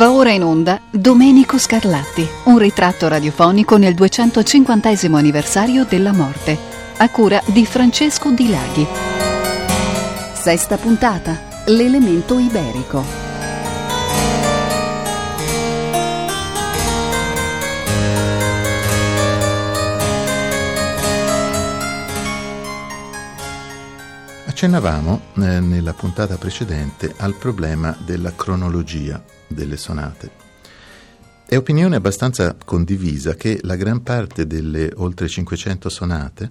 Va ora in onda Domenico Scarlatti, un ritratto radiofonico nel 250 anniversario della morte, a cura di Francesco Di Laghi. Sesta puntata, l'elemento iberico. Accennavamo eh, nella puntata precedente al problema della cronologia delle sonate. È opinione abbastanza condivisa che la gran parte delle oltre 500 sonate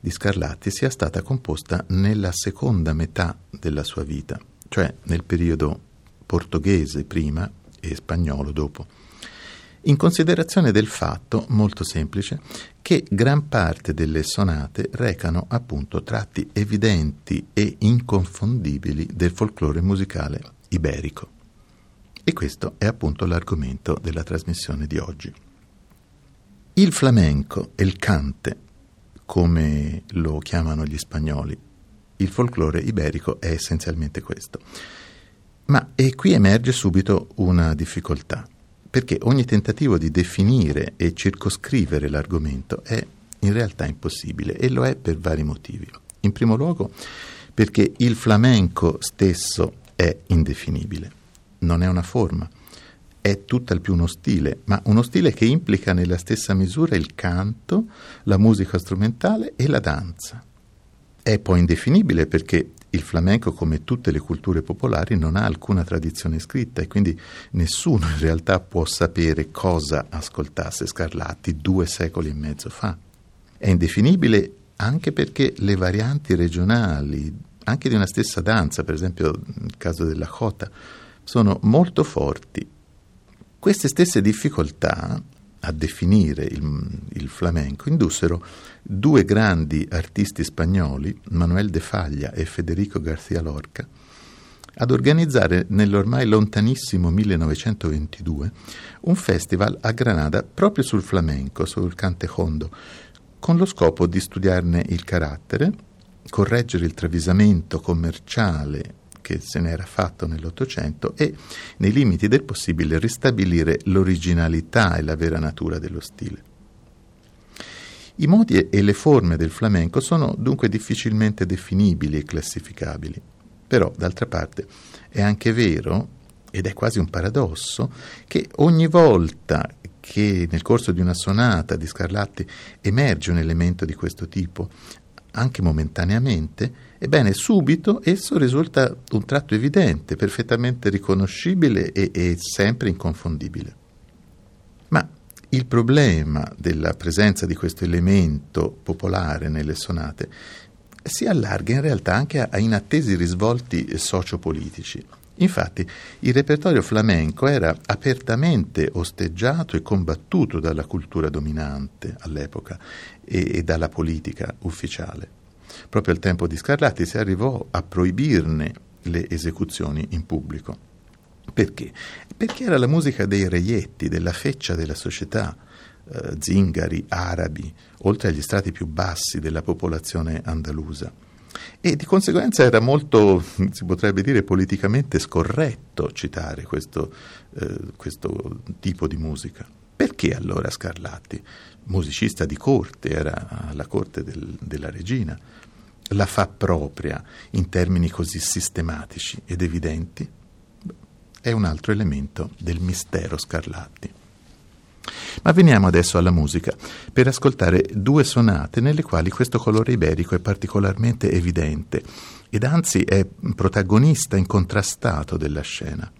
di Scarlatti sia stata composta nella seconda metà della sua vita, cioè nel periodo portoghese prima e spagnolo dopo, in considerazione del fatto, molto semplice, che gran parte delle sonate recano appunto tratti evidenti e inconfondibili del folklore musicale iberico. E questo è appunto l'argomento della trasmissione di oggi. Il flamenco e il cante, come lo chiamano gli spagnoli, il folklore iberico è essenzialmente questo. Ma e qui emerge subito una difficoltà, perché ogni tentativo di definire e circoscrivere l'argomento è in realtà impossibile e lo è per vari motivi. In primo luogo perché il flamenco stesso è indefinibile non è una forma, è tutt'al più uno stile, ma uno stile che implica nella stessa misura il canto, la musica strumentale e la danza. È poi indefinibile perché il flamenco, come tutte le culture popolari, non ha alcuna tradizione scritta e quindi nessuno in realtà può sapere cosa ascoltasse Scarlatti due secoli e mezzo fa. È indefinibile anche perché le varianti regionali, anche di una stessa danza, per esempio nel caso della jota, sono molto forti. Queste stesse difficoltà a definire il, il, flamenco indussero due grandi artisti spagnoli, Manuel de Faglia e Federico García Lorca, ad organizzare nell'ormai lontanissimo 1922 un festival a Granada proprio sul flamenco, sul cantejondo, con lo scopo di studiarne il carattere, correggere il travisamento commerciale che se n'era fatto nell'Ottocento e, nei limiti del possibile, ristabilire l'originalità e la vera natura dello stile. I modi e le forme del flamenco sono dunque difficilmente definibili e classificabili, però d'altra parte è anche vero, ed è quasi un paradosso, che ogni volta che nel corso di una sonata di Scarlatti emerge un elemento di questo tipo, anche momentaneamente, ebbene subito esso risulta un tratto evidente, perfettamente riconoscibile e, e sempre inconfondibile. Ma il problema della presenza di questo elemento popolare nelle sonate si allarga in realtà anche a, inattesi risvolti sociopolitici. Infatti, il repertorio flamenco era apertamente osteggiato e combattuto dalla cultura dominante all'epoca e, e dalla politica ufficiale. Proprio al tempo di Scarlatti si arrivò a proibirne le esecuzioni in pubblico. Perché? Perché era la musica dei reietti, della feccia della società, eh, zingari, arabi, oltre agli strati più bassi della popolazione andalusa. E di conseguenza era molto, si potrebbe dire, politicamente scorretto citare questo, eh, questo tipo di musica. Perché allora Scarlatti, musicista di corte, era alla corte del, della regina, la fa propria in termini così sistematici ed evidenti? È un altro elemento del mistero Scarlatti. Ma veniamo adesso alla musica, per ascoltare due sonate nelle quali questo colore iberico è particolarmente evidente ed anzi è protagonista incontrastato della scena.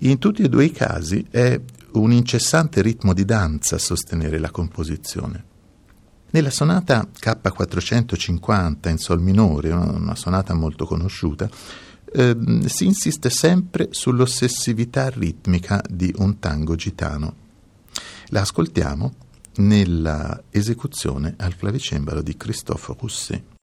In tutti e due i casi è un incessante ritmo di danza a sostenere la composizione. Nella sonata K450 in Sol minore, una sonata molto conosciuta, eh, si insiste sempre sull'ossessività ritmica di un tango gitano. La ascoltiamo nella esecuzione al clavicembalo di Christophe Rousset.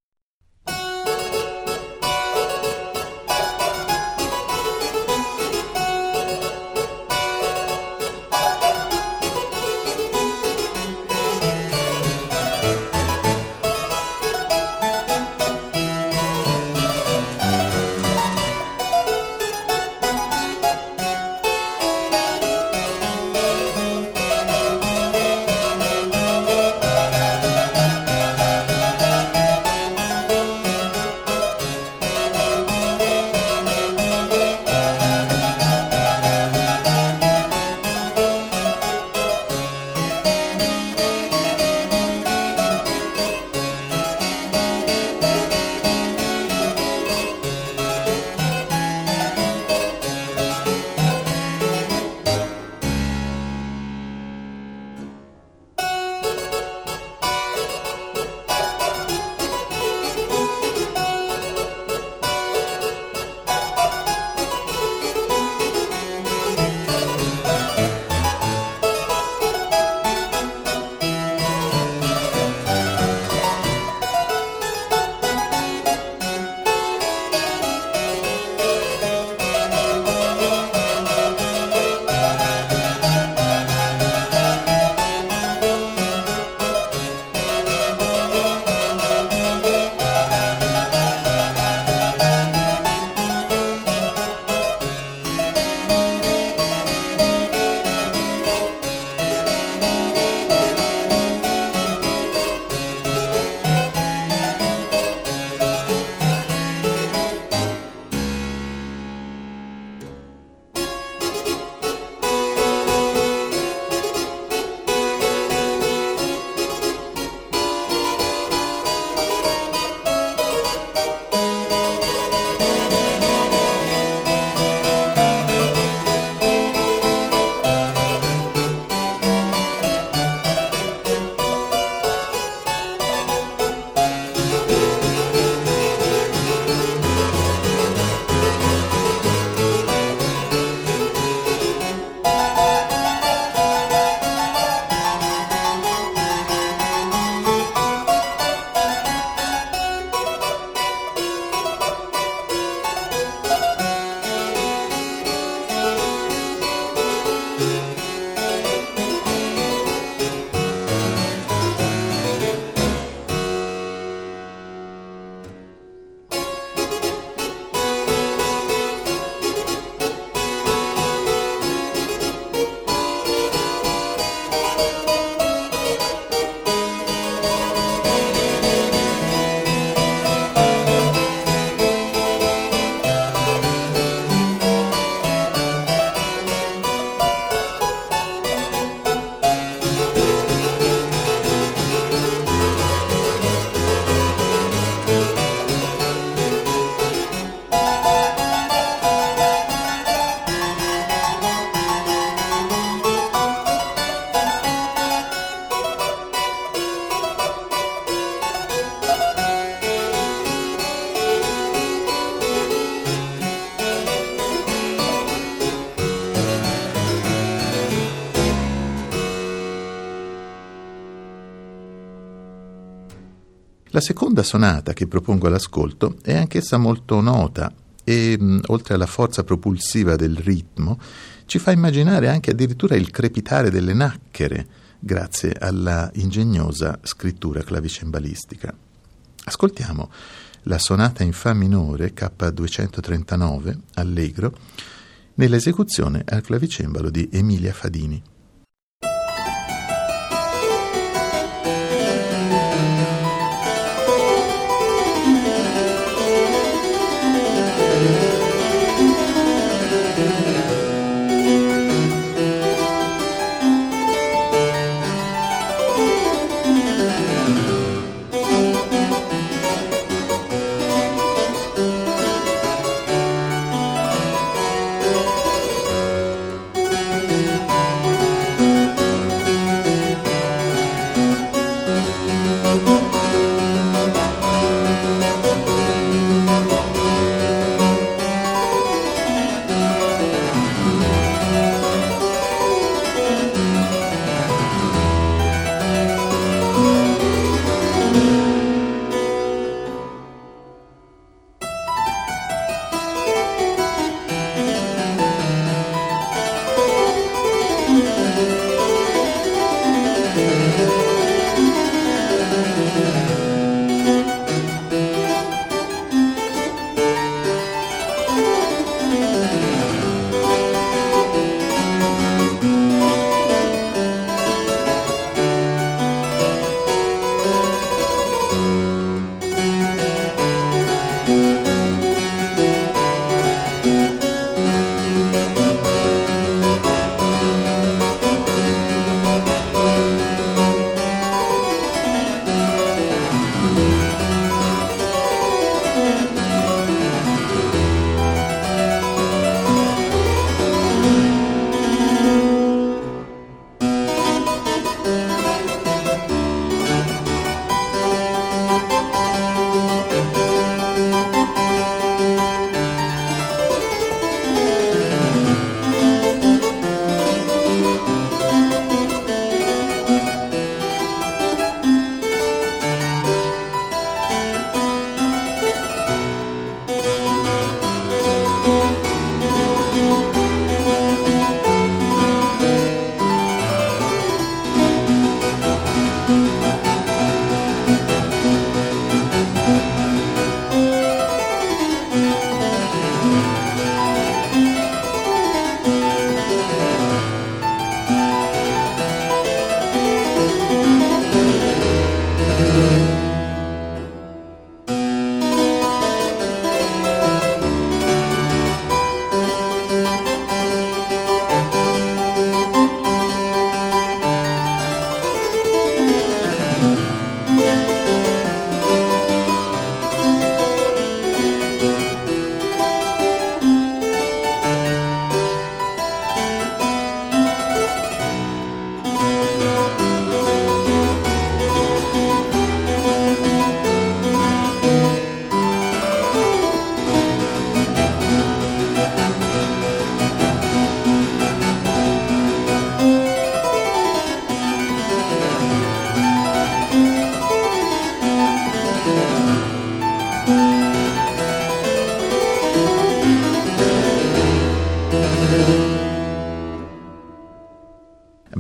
La seconda sonata che propongo all'ascolto è anch'essa molto nota e, mh, oltre alla forza propulsiva del ritmo, ci fa immaginare anche addirittura il crepitare delle nacchere, grazie alla ingegnosa scrittura clavicembalistica. Ascoltiamo la sonata in Fa minore K239 Allegro nell'esecuzione al clavicembalo di Emilia Fadini.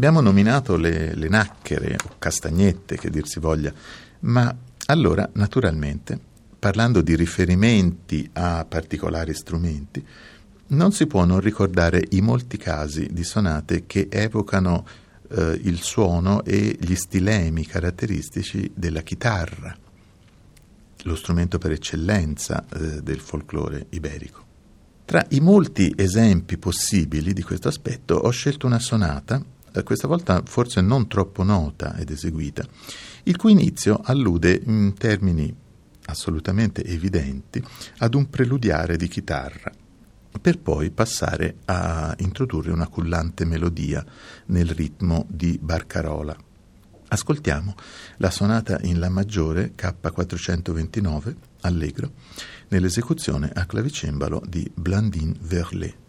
Abbiamo nominato le, le nacchere o castagnette, che dir si voglia, ma allora, naturalmente, parlando di riferimenti a particolari strumenti, non si può non ricordare i molti casi di sonate che evocano eh, il suono e gli stilemi caratteristici della chitarra, lo strumento per eccellenza eh, del folklore iberico. Tra i molti esempi possibili di questo aspetto ho scelto una sonata questa volta forse non troppo nota ed eseguita, il cui inizio allude in termini assolutamente evidenti ad un preludiare di chitarra, per poi passare a introdurre una cullante melodia nel ritmo di Barcarola. Ascoltiamo la sonata in La maggiore K429 allegro nell'esecuzione a clavicembalo di Blandine Verlet.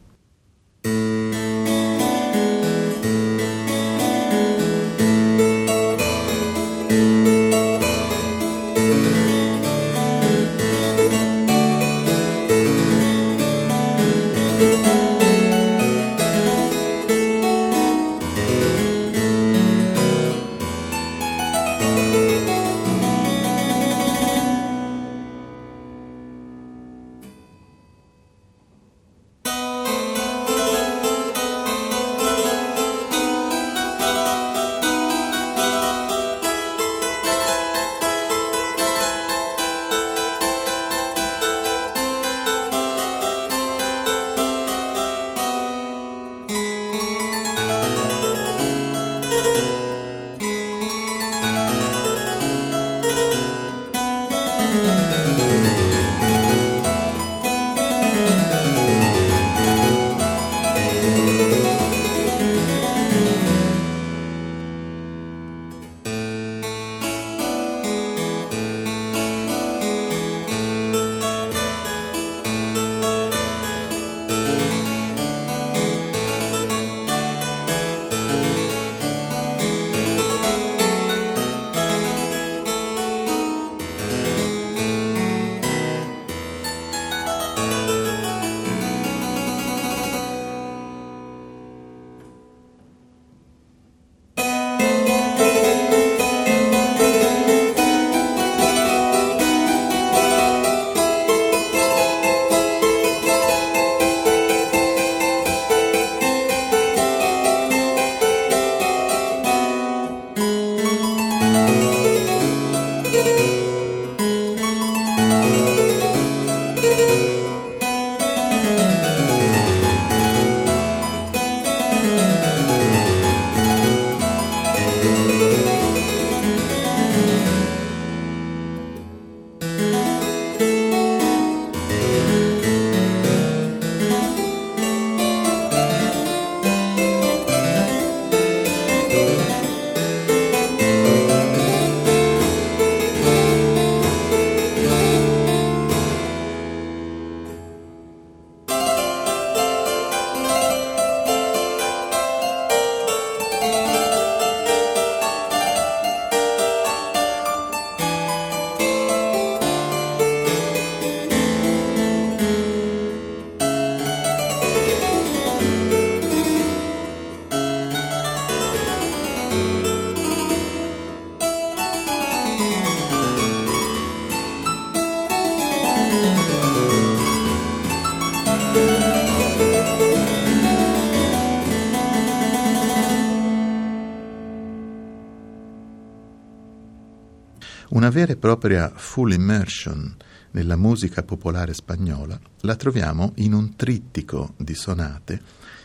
vera e propria full immersion nella musica popolare spagnola la troviamo in un trittico di sonate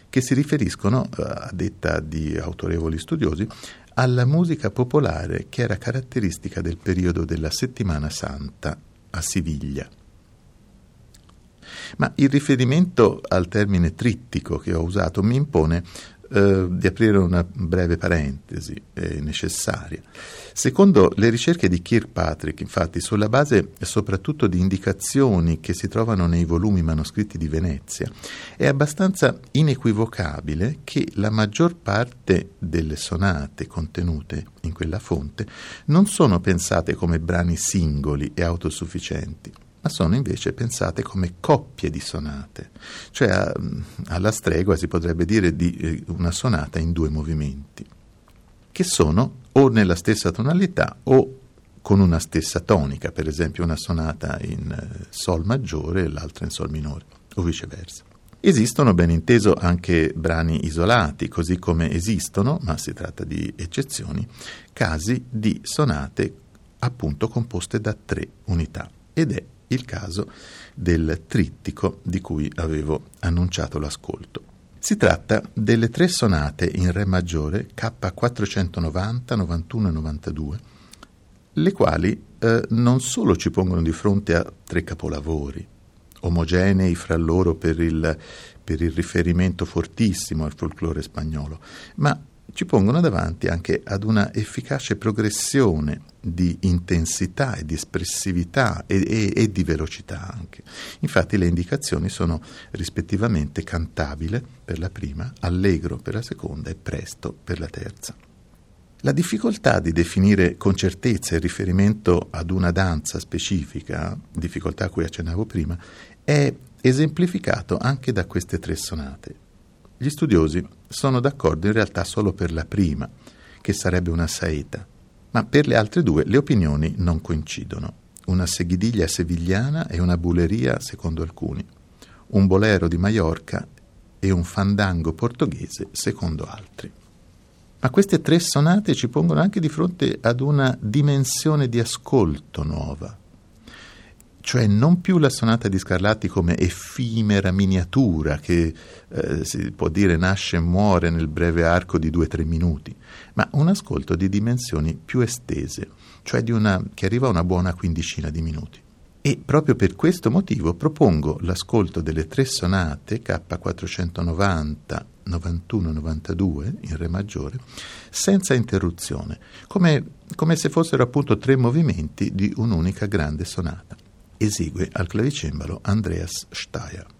che si riferiscono, eh, a detta di autorevoli studiosi, alla musica popolare che era caratteristica del periodo della Settimana Santa a Siviglia. Ma il riferimento al termine trittico che ho usato mi impone eh, di aprire una breve parentesi eh, necessaria. Secondo le ricerche di Kirkpatrick, infatti, sulla base soprattutto di indicazioni che si trovano nei volumi manoscritti di Venezia, è abbastanza inequivocabile che la maggior parte delle sonate contenute in quella fonte non sono pensate come brani singoli e autosufficienti, ma sono invece pensate come coppie di sonate, cioè a, alla stregua si potrebbe dire di eh, una sonata in due movimenti, che sono o nella stessa tonalità o con una stessa tonica, per esempio una sonata in eh, Sol maggiore e l'altra in Sol minore, o viceversa. Esistono, ben inteso, anche brani isolati, così come esistono, ma si tratta di eccezioni, casi di sonate appunto composte da tre unità, ed è il caso del trittico di cui avevo annunciato l'ascolto. Si tratta delle tre sonate in Re maggiore K490, 91 e 92, le quali eh, non solo ci pongono di fronte a tre capolavori, omogenei fra loro per il, per il riferimento fortissimo al folklore spagnolo, ma ci pongono davanti anche ad una efficace progressione di intensità e di espressività e, e, e, di velocità anche. Infatti le indicazioni sono rispettivamente cantabile per la prima, allegro per la seconda e presto per la terza. La difficoltà di definire con certezza il riferimento ad una danza specifica, difficoltà a cui accennavo prima, è esemplificato anche da queste tre sonate. Gli studiosi sono d'accordo in realtà solo per la prima, che sarebbe una saeta, ma per le altre due le opinioni non coincidono. Una seguidiglia sevigliana e una buleria secondo alcuni, un bolero di Maiorca e un fandango portoghese secondo altri. Ma queste tre sonate ci pongono anche di fronte ad una dimensione di ascolto nuova, cioè non più la sonata di Scarlatti come effimera miniatura che eh, si può dire nasce e muore nel breve arco di due o tre minuti, ma un ascolto di dimensioni più estese, cioè una, che arriva a una buona quindicina di minuti. E proprio per questo motivo propongo l'ascolto delle tre sonate K490, 91, 92 in Re maggiore, senza interruzione, come, come se fossero appunto tre movimenti di un'unica grande sonata. Esegue al clavicembalo Andreas Steyer.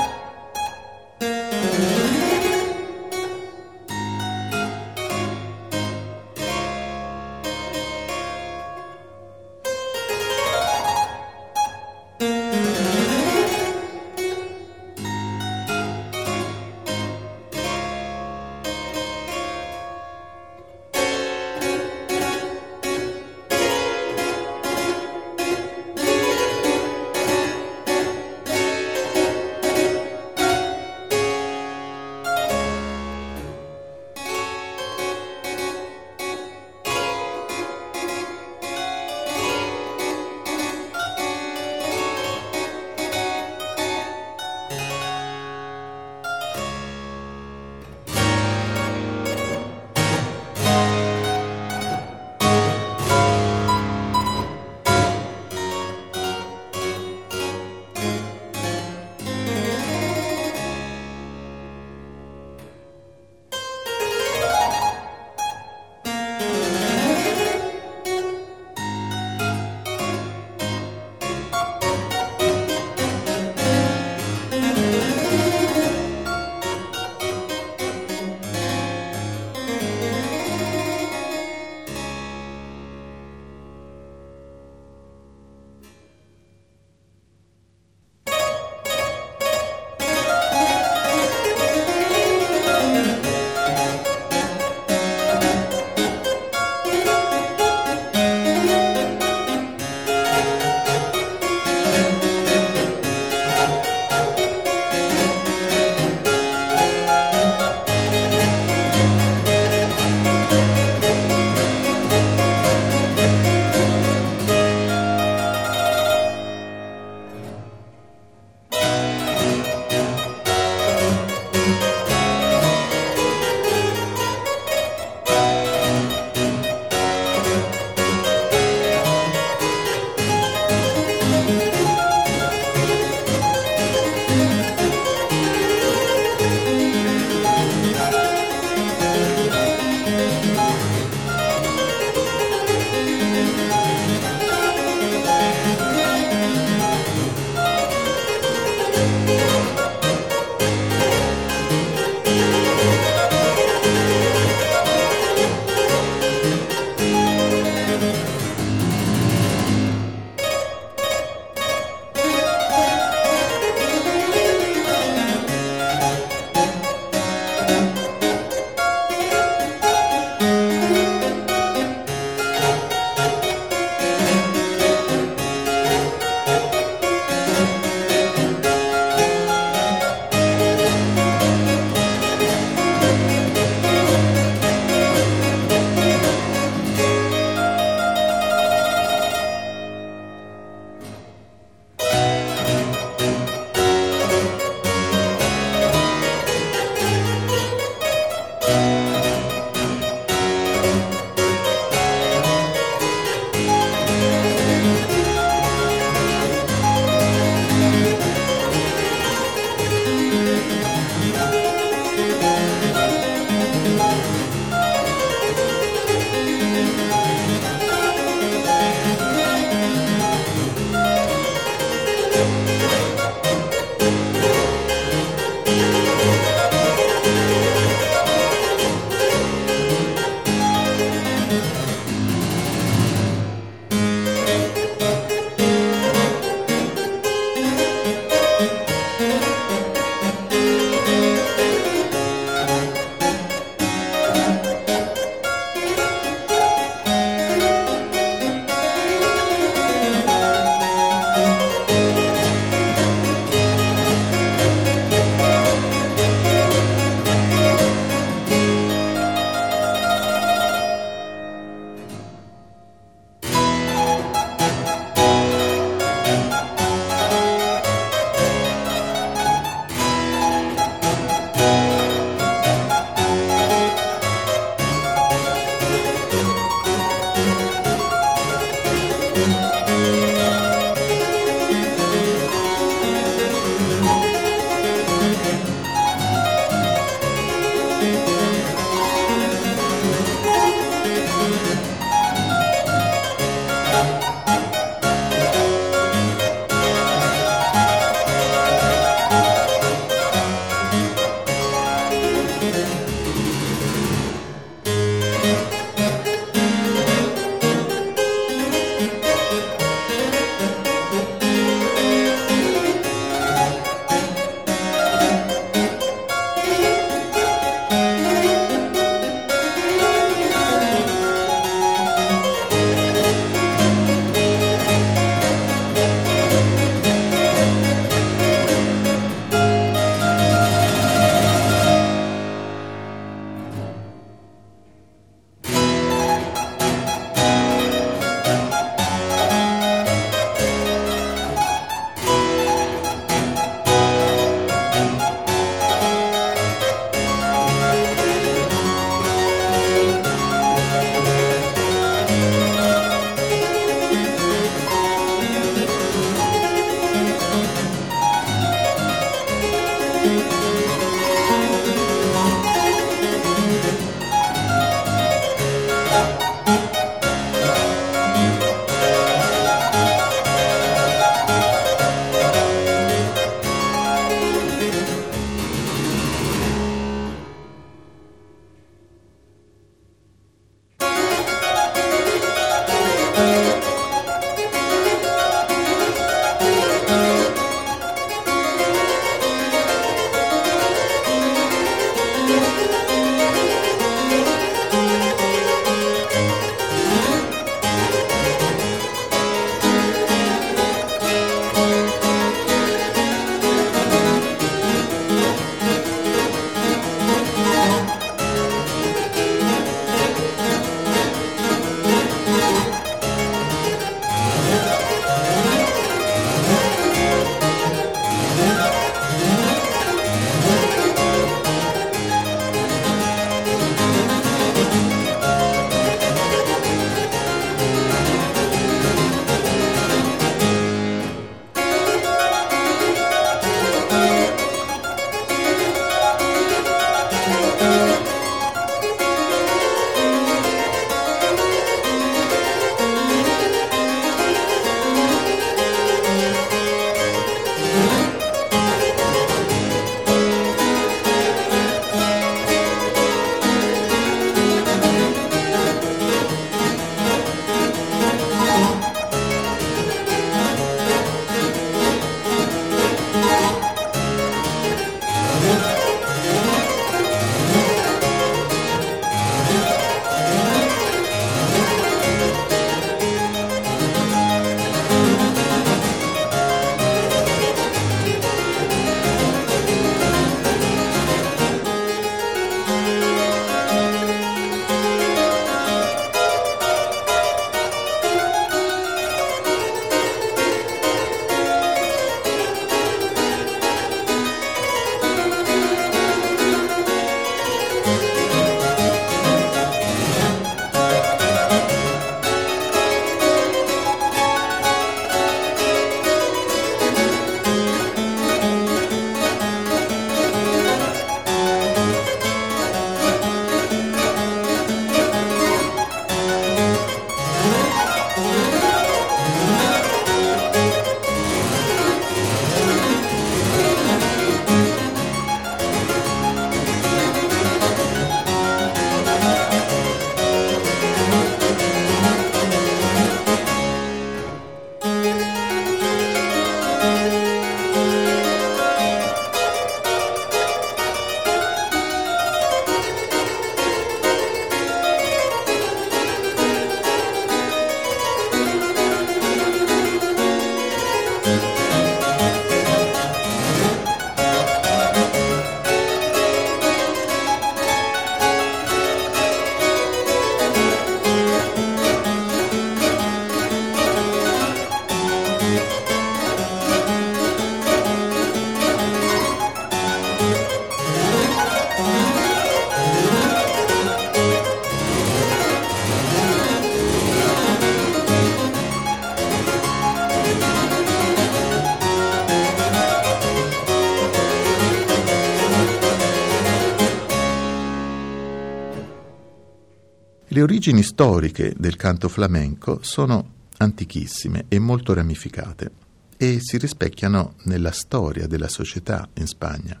Origini storiche del canto flamenco sono antichissime e molto ramificate e si rispecchiano nella storia della società in Spagna.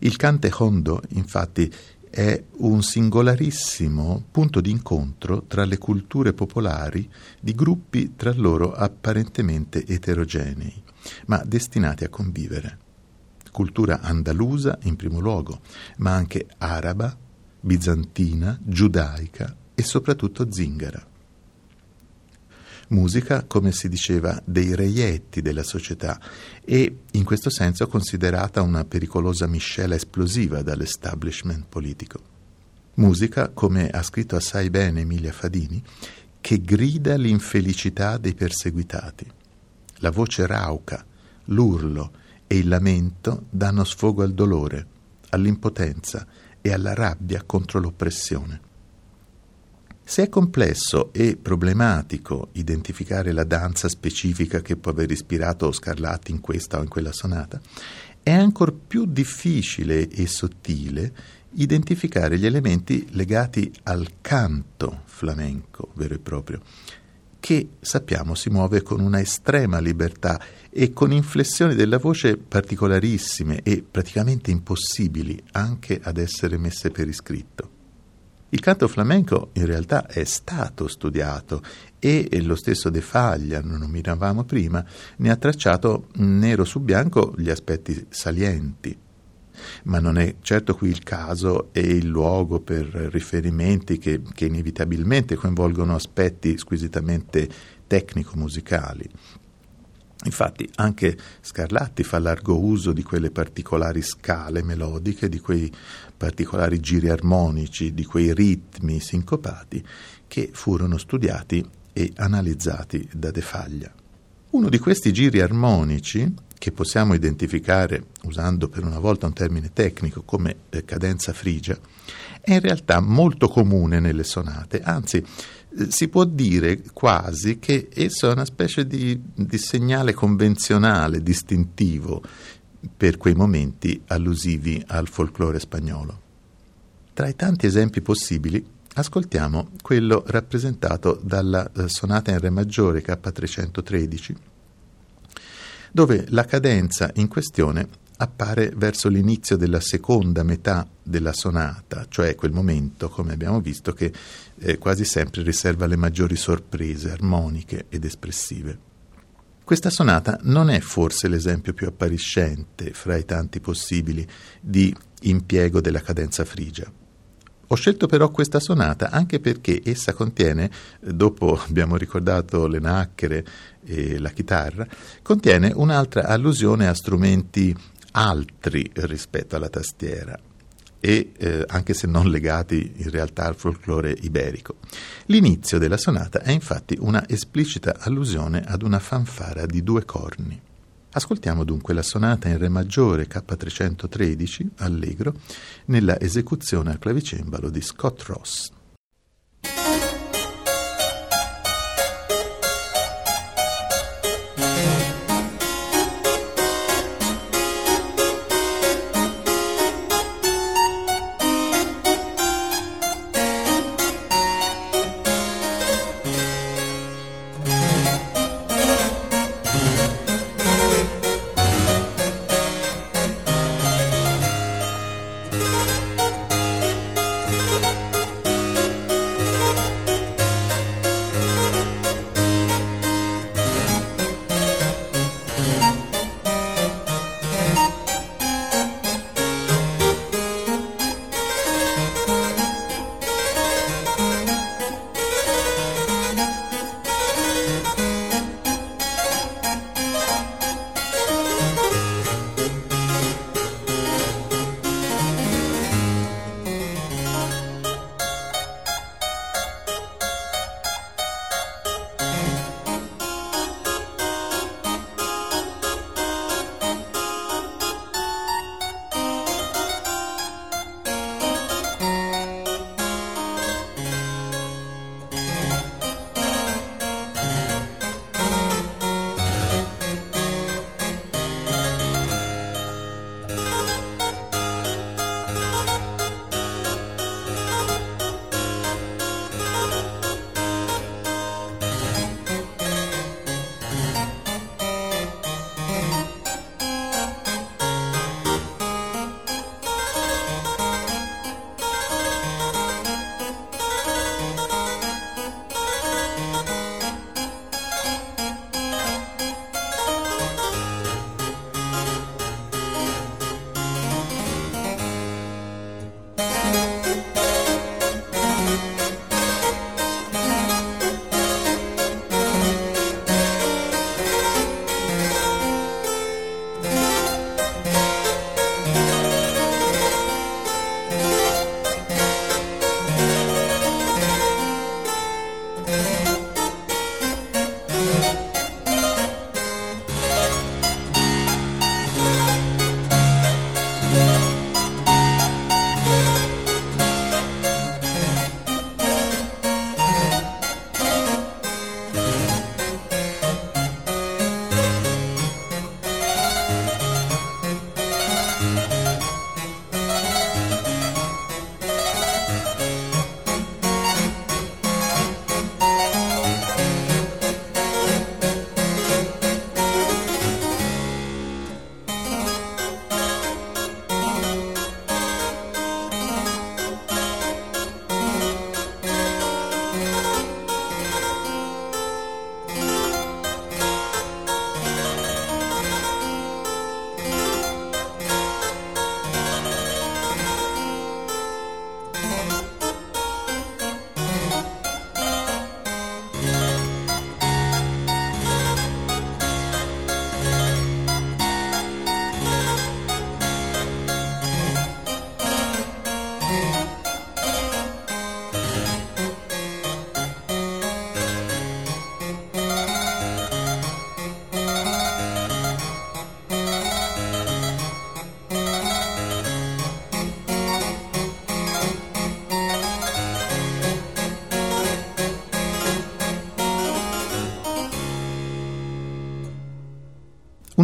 Il cante hondo, infatti, è un singolarissimo punto di incontro tra le culture popolari di gruppi tra loro apparentemente eterogenei, ma destinati a convivere. Cultura andalusa in primo luogo, ma anche araba, bizantina, giudaica e soprattutto zingara. Musica, come si diceva, dei reietti della società e in questo senso considerata una pericolosa miscela esplosiva dall'establishment politico. Musica, come ha scritto assai bene Emilia Fadini, che grida l'infelicità dei perseguitati. La voce rauca, l'urlo e il lamento danno sfogo al dolore, all'impotenza e alla rabbia contro l'oppressione. Se è complesso e problematico identificare la danza specifica che può aver ispirato Scarlatti in questa o in quella sonata, è ancora più difficile e sottile identificare gli elementi legati al canto flamenco vero e proprio, che sappiamo si muove con una estrema libertà e con inflessioni della voce particolarissime e praticamente impossibili anche ad essere messe per iscritto. Il canto flamenco in realtà è stato studiato e lo stesso De Faglia, non nominavamo prima, ne ha tracciato nero su bianco gli aspetti salienti. Ma non è certo qui il caso e il luogo per riferimenti che, che inevitabilmente coinvolgono aspetti squisitamente tecnico-musicali. Infatti anche Scarlatti fa largo uso di quelle particolari scale melodiche, di quei particolari giri armonici, di quei ritmi sincopati che furono studiati e analizzati da De Faglia. Uno di questi giri armonici, che possiamo identificare usando per una volta un termine tecnico come eh, cadenza frigia, è in realtà molto comune nelle sonate, anzi eh, si può dire quasi che esso è una specie di, di segnale convenzionale, distintivo per quei momenti allusivi al folklore spagnolo. Tra i tanti esempi possibili, ascoltiamo quello rappresentato dalla eh, sonata in Re maggiore K313, dove la cadenza in questione appare verso l'inizio della seconda metà della sonata, cioè quel momento, come abbiamo visto, che eh, quasi sempre riserva le maggiori sorprese armoniche ed espressive. Questa sonata non è forse l'esempio più appariscente fra i tanti possibili di impiego della cadenza frigia. Ho scelto però questa sonata anche perché essa contiene, dopo abbiamo ricordato le nacchere e la chitarra, contiene un'altra allusione a strumenti altri rispetto alla tastiera e eh, anche se non legati in realtà al folklore iberico. L'inizio della sonata è infatti una esplicita allusione ad una fanfara di due corni. Ascoltiamo dunque la sonata in Re maggiore K313 allegro nella esecuzione al clavicembalo di Scott Ross.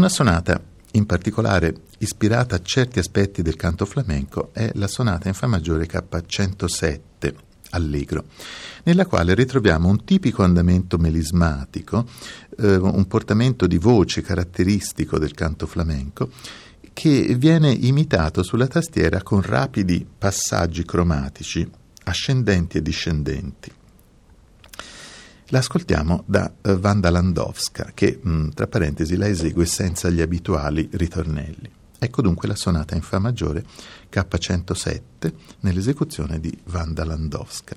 Una sonata in particolare ispirata a certi aspetti del canto flamenco è la sonata in Fa maggiore K107 Allegro, nella quale ritroviamo un tipico andamento melismatico, eh, un portamento di voce caratteristico del canto flamenco, che viene imitato sulla tastiera con rapidi passaggi cromatici, ascendenti e discendenti. L'ascoltiamo da Wanda Landowska, che, mh, tra parentesi, la esegue senza gli abituali ritornelli. Ecco dunque la sonata in Fa maggiore K107 nell'esecuzione di Wanda Landowska.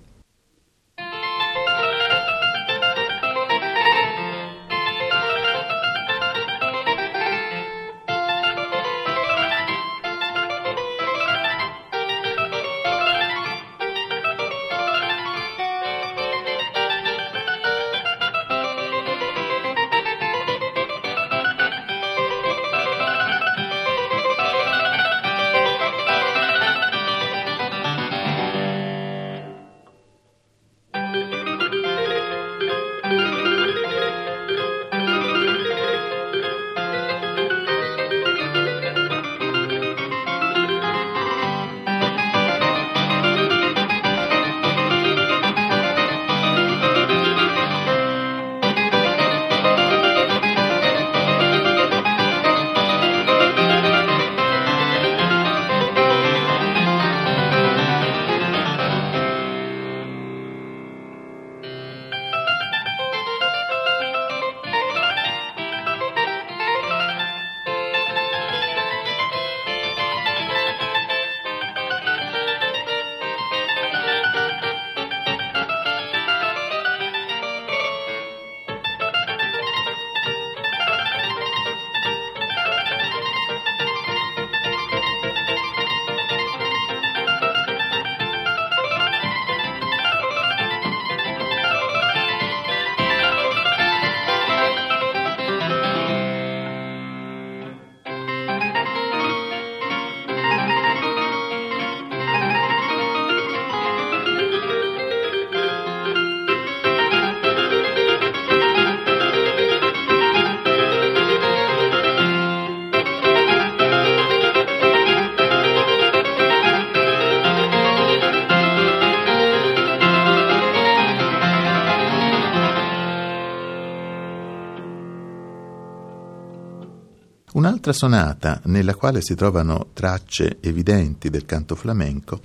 Un'altra sonata nella quale si trovano tracce evidenti del canto flamenco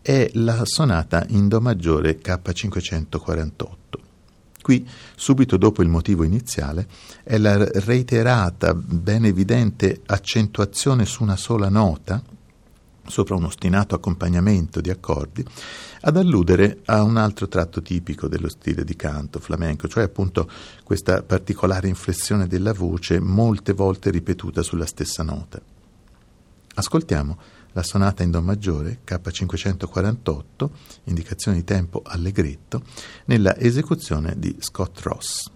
è la sonata in Do maggiore K548. Qui, subito dopo il motivo iniziale, è la reiterata, ben evidente accentuazione su una sola nota, sopra un ostinato accompagnamento di accordi, ad alludere a un altro tratto tipico dello stile di canto flamenco, cioè appunto questa particolare inflessione della voce molte volte ripetuta sulla stessa nota. Ascoltiamo la sonata in Do maggiore K548, indicazione di tempo allegretto, nella esecuzione di Scott Ross.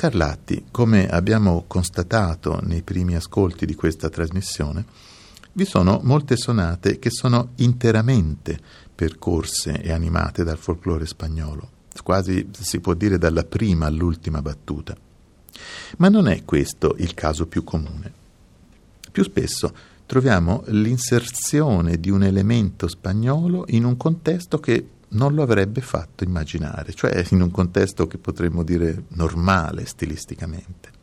Scarlatti, come abbiamo constatato nei primi ascolti di questa trasmissione, vi sono molte sonate che sono interamente percorse e animate dal folklore spagnolo, quasi si può dire dalla prima all'ultima battuta. Ma non è questo il caso più comune. Più spesso troviamo l'inserzione di un elemento spagnolo in un contesto che non lo avrebbe fatto immaginare, cioè in un contesto che potremmo dire normale stilisticamente.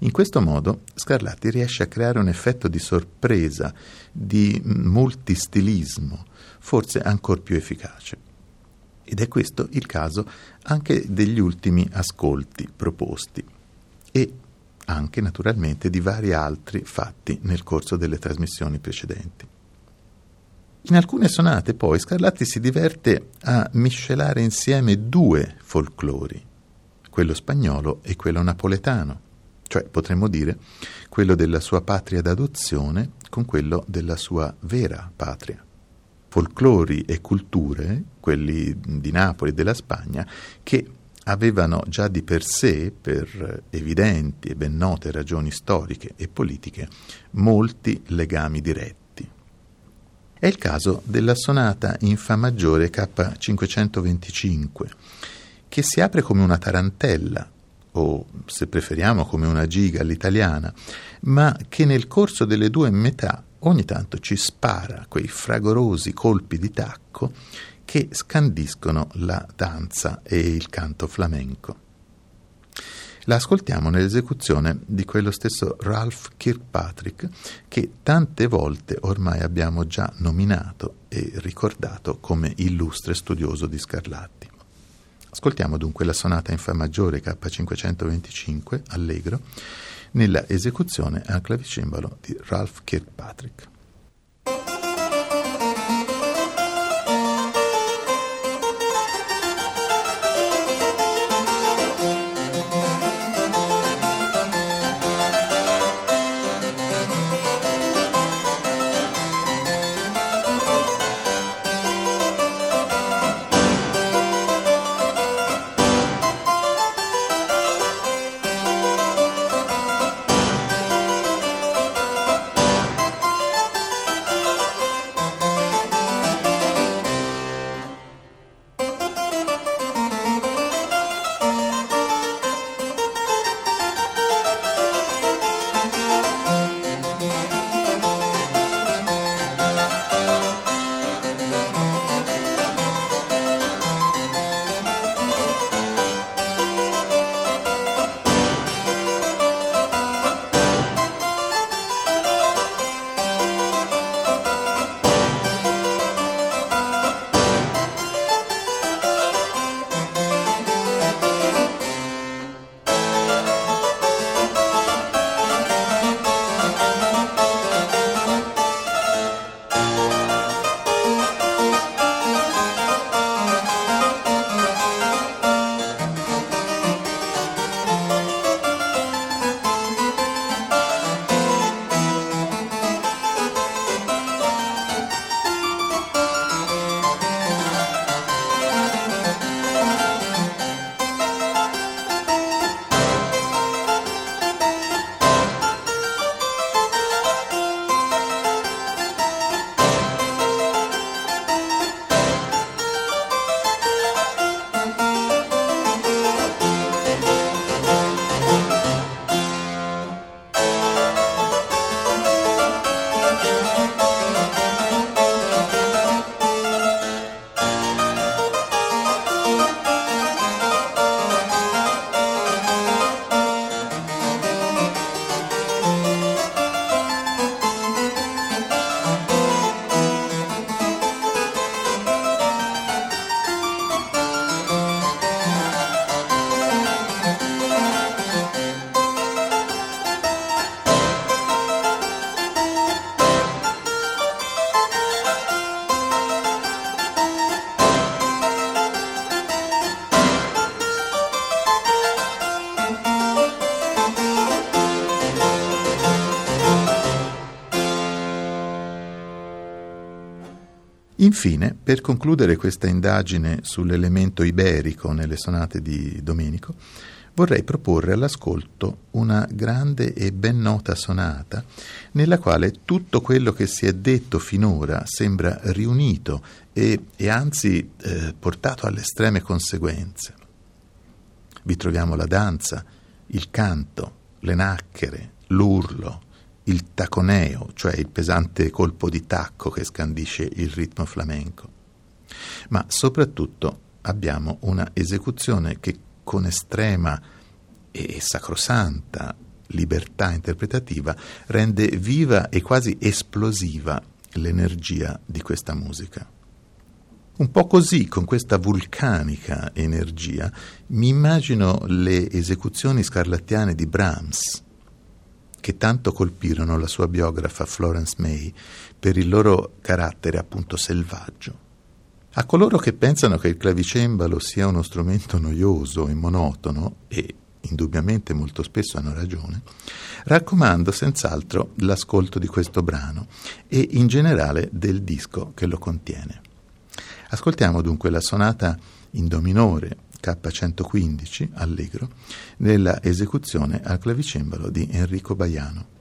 In questo modo Scarlatti riesce a creare un effetto di sorpresa, di multistilismo, forse ancora più efficace. Ed è questo il caso anche degli ultimi ascolti proposti e anche naturalmente di vari altri fatti nel corso delle trasmissioni precedenti. In alcune sonate poi Scarlatti si diverte a miscelare insieme due folclori, quello spagnolo e quello napoletano, cioè potremmo dire quello della sua patria d'adozione con quello della sua vera patria. Folclori e culture, quelli di Napoli e della Spagna, che avevano già di per sé, per evidenti e ben note ragioni storiche e politiche, molti legami diretti. È il caso della sonata in Fa maggiore K525, che si apre come una tarantella, o se preferiamo come una giga all'italiana, ma che nel corso delle due metà ogni tanto ci spara quei fragorosi colpi di tacco che scandiscono la danza e il canto flamenco. La ascoltiamo nell'esecuzione di quello stesso Ralph Kirkpatrick che tante volte ormai abbiamo già nominato e ricordato come illustre studioso di Scarlatti. Ascoltiamo dunque la sonata in Fa maggiore K525, allegro, nella esecuzione al clavicembalo di Ralph Kirkpatrick. Infine, per concludere questa indagine sull'elemento iberico nelle sonate di Domenico, vorrei proporre all'ascolto una grande e ben nota sonata nella quale tutto quello che si è detto finora sembra riunito e, e anzi eh, portato alle estreme conseguenze. Vi troviamo la danza, il canto, le nacchere, l'urlo, il taconeo, cioè il pesante colpo di tacco che scandisce il ritmo flamenco. Ma soprattutto abbiamo una esecuzione che con estrema e sacrosanta libertà interpretativa rende viva e quasi esplosiva l'energia di questa musica. Un po' così, con questa vulcanica energia, mi immagino le esecuzioni scarlattiane di Brahms, che tanto colpirono la sua biografa Florence May per il loro carattere appunto selvaggio. A coloro che pensano che il clavicembalo sia uno strumento noioso e monotono, e indubbiamente molto spesso hanno ragione, raccomando senz'altro l'ascolto di questo brano e in generale del disco che lo contiene. Ascoltiamo dunque la sonata in Do minore K115 allegro nella esecuzione al clavicembalo di Enrico Baiano.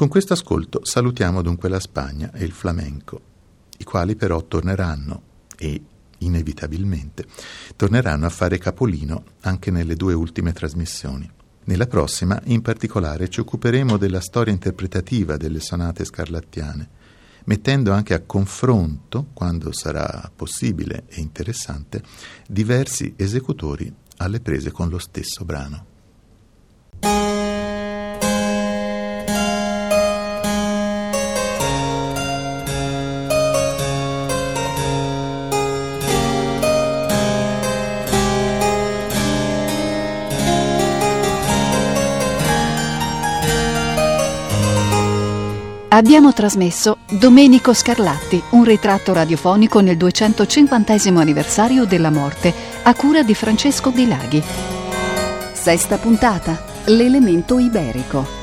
Con questo ascolto salutiamo dunque la Spagna e il flamenco, i quali però torneranno e inevitabilmente torneranno a fare capolino anche nelle due ultime trasmissioni. Nella prossima, in particolare, ci occuperemo della storia interpretativa delle sonate scarlattiane, mettendo anche a confronto, quando sarà possibile e interessante, diversi esecutori alle prese con lo stesso brano. Abbiamo trasmesso Domenico Scarlatti, un ritratto radiofonico nel 250 anniversario della morte, a cura di Francesco Di Laghi. Sesta puntata, l'elemento iberico.